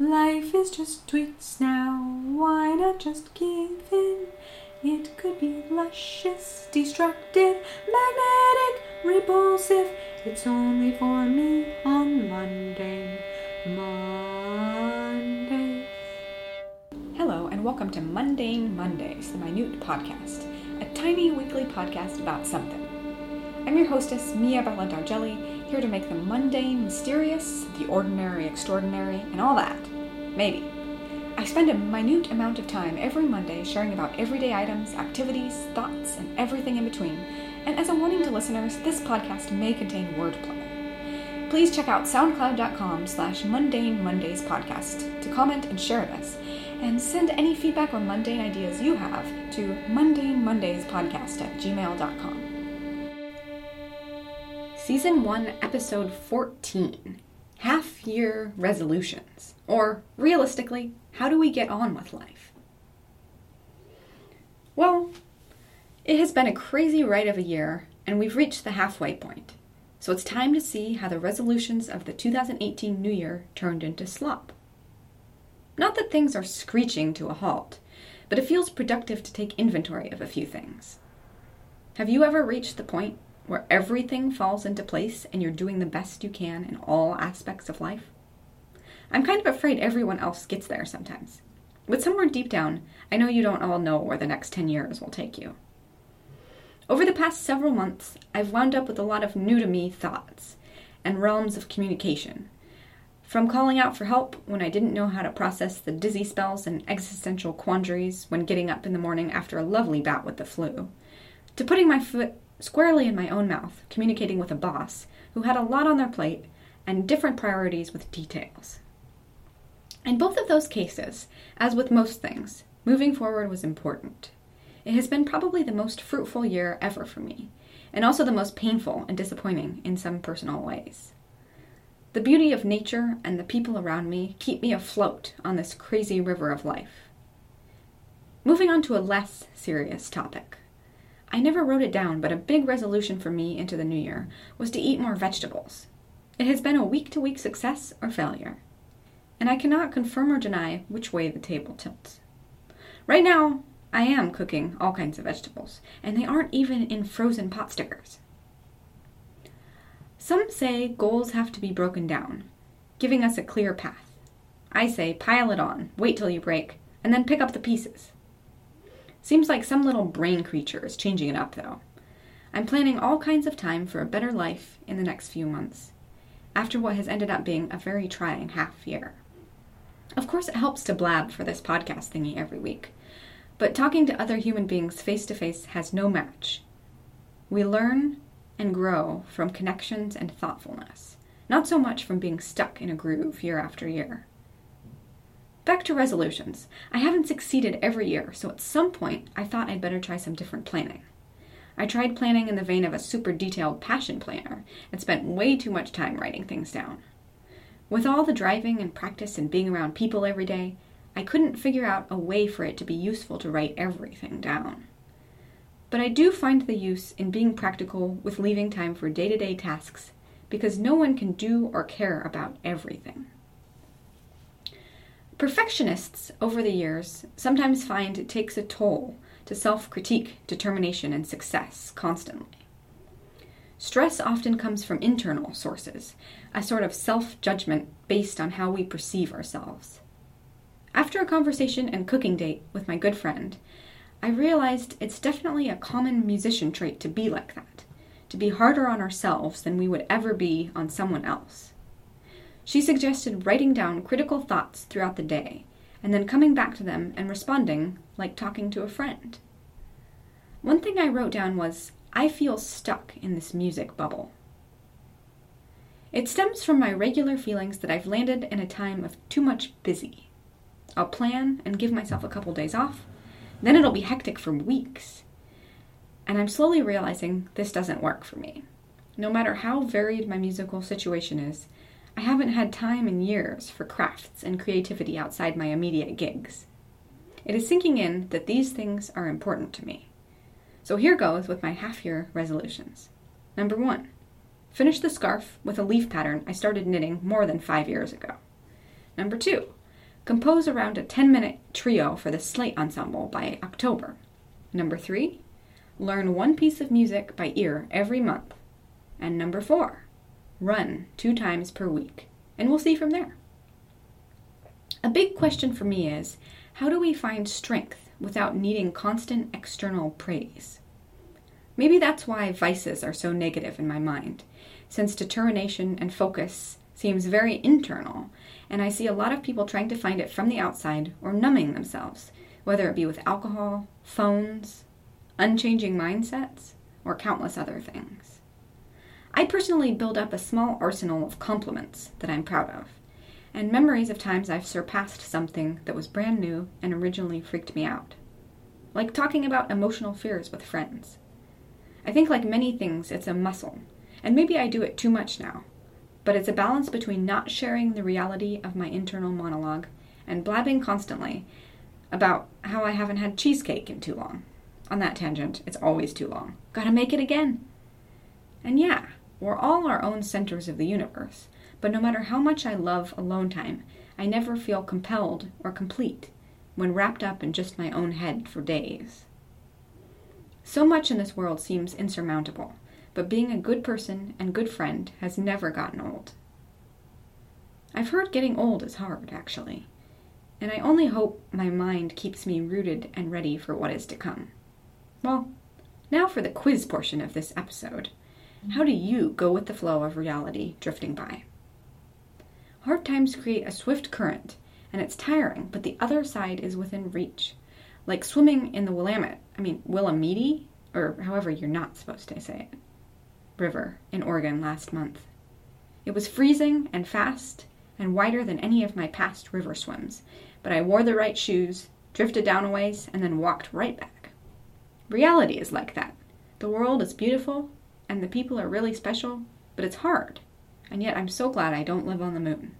Life is just tweets now, why not just give in? It could be luscious, destructive, magnetic, repulsive. It's only for me on Monday, Monday. Hello, and welcome to Mundane Mondays, the Minute Podcast, a tiny weekly podcast about something. I'm your hostess, Mia Bella Dargelli, here to make the mundane mysterious, the ordinary extraordinary, and all that. Maybe. I spend a minute amount of time every Monday sharing about everyday items, activities, thoughts, and everything in between. And as a warning to listeners, this podcast may contain wordplay. Please check out soundcloud.com slash mundane mondays podcast to comment and share with us. And send any feedback or mundane ideas you have to mundane mondays podcast at gmail.com. Season 1, Episode 14 Half Year Resolutions. Or, realistically, how do we get on with life? Well, it has been a crazy ride of a year, and we've reached the halfway point. So it's time to see how the resolutions of the 2018 New Year turned into slop. Not that things are screeching to a halt, but it feels productive to take inventory of a few things. Have you ever reached the point where everything falls into place and you're doing the best you can in all aspects of life? I'm kind of afraid everyone else gets there sometimes. But somewhere deep down, I know you don't all know where the next 10 years will take you. Over the past several months, I've wound up with a lot of new to me thoughts and realms of communication. From calling out for help when I didn't know how to process the dizzy spells and existential quandaries when getting up in the morning after a lovely bout with the flu, to putting my foot squarely in my own mouth, communicating with a boss who had a lot on their plate and different priorities with details. In both of those cases, as with most things, moving forward was important. It has been probably the most fruitful year ever for me, and also the most painful and disappointing in some personal ways. The beauty of nature and the people around me keep me afloat on this crazy river of life. Moving on to a less serious topic. I never wrote it down, but a big resolution for me into the new year was to eat more vegetables. It has been a week to week success or failure, and I cannot confirm or deny which way the table tilts. Right now, I am cooking all kinds of vegetables, and they aren't even in frozen pot stickers. Some say goals have to be broken down, giving us a clear path. I say pile it on, wait till you break, and then pick up the pieces. Seems like some little brain creature is changing it up, though. I'm planning all kinds of time for a better life in the next few months, after what has ended up being a very trying half year. Of course, it helps to blab for this podcast thingy every week, but talking to other human beings face to face has no match. We learn and grow from connections and thoughtfulness, not so much from being stuck in a groove year after year. Back to resolutions. I haven't succeeded every year, so at some point I thought I'd better try some different planning. I tried planning in the vein of a super detailed passion planner and spent way too much time writing things down. With all the driving and practice and being around people every day, I couldn't figure out a way for it to be useful to write everything down. But I do find the use in being practical with leaving time for day to day tasks because no one can do or care about everything. Perfectionists, over the years, sometimes find it takes a toll to self critique determination and success constantly. Stress often comes from internal sources, a sort of self judgment based on how we perceive ourselves. After a conversation and cooking date with my good friend, I realized it's definitely a common musician trait to be like that, to be harder on ourselves than we would ever be on someone else. She suggested writing down critical thoughts throughout the day and then coming back to them and responding like talking to a friend. One thing I wrote down was, I feel stuck in this music bubble. It stems from my regular feelings that I've landed in a time of too much busy. I'll plan and give myself a couple days off, then it'll be hectic for weeks. And I'm slowly realizing this doesn't work for me. No matter how varied my musical situation is, I haven't had time in years for crafts and creativity outside my immediate gigs. It is sinking in that these things are important to me. So here goes with my half year resolutions. Number one, finish the scarf with a leaf pattern I started knitting more than five years ago. Number two, Compose around a 10 minute trio for the Slate Ensemble by October. Number three, learn one piece of music by ear every month. And number four, run two times per week. And we'll see from there. A big question for me is how do we find strength without needing constant external praise? Maybe that's why vices are so negative in my mind, since determination and focus seems very internal and I see a lot of people trying to find it from the outside or numbing themselves, whether it be with alcohol, phones, unchanging mindsets, or countless other things. I personally build up a small arsenal of compliments that I'm proud of, and memories of times I've surpassed something that was brand new and originally freaked me out. Like talking about emotional fears with friends. I think, like many things, it's a muscle, and maybe I do it too much now but it's a balance between not sharing the reality of my internal monologue and blabbing constantly about how I haven't had cheesecake in too long. On that tangent, it's always too long. Gotta make it again. And yeah, we're all our own centers of the universe, but no matter how much I love alone time, I never feel compelled or complete when wrapped up in just my own head for days. So much in this world seems insurmountable, but being a good person and good friend has never gotten old. I've heard getting old is hard, actually, and I only hope my mind keeps me rooted and ready for what is to come. Well, now for the quiz portion of this episode. How do you go with the flow of reality drifting by? Hard times create a swift current, and it's tiring, but the other side is within reach. Like swimming in the Willamette, I mean, Willamette, or however you're not supposed to say it. River in Oregon last month. It was freezing and fast and wider than any of my past river swims, but I wore the right shoes, drifted down a ways, and then walked right back. Reality is like that. The world is beautiful and the people are really special, but it's hard, and yet I'm so glad I don't live on the moon.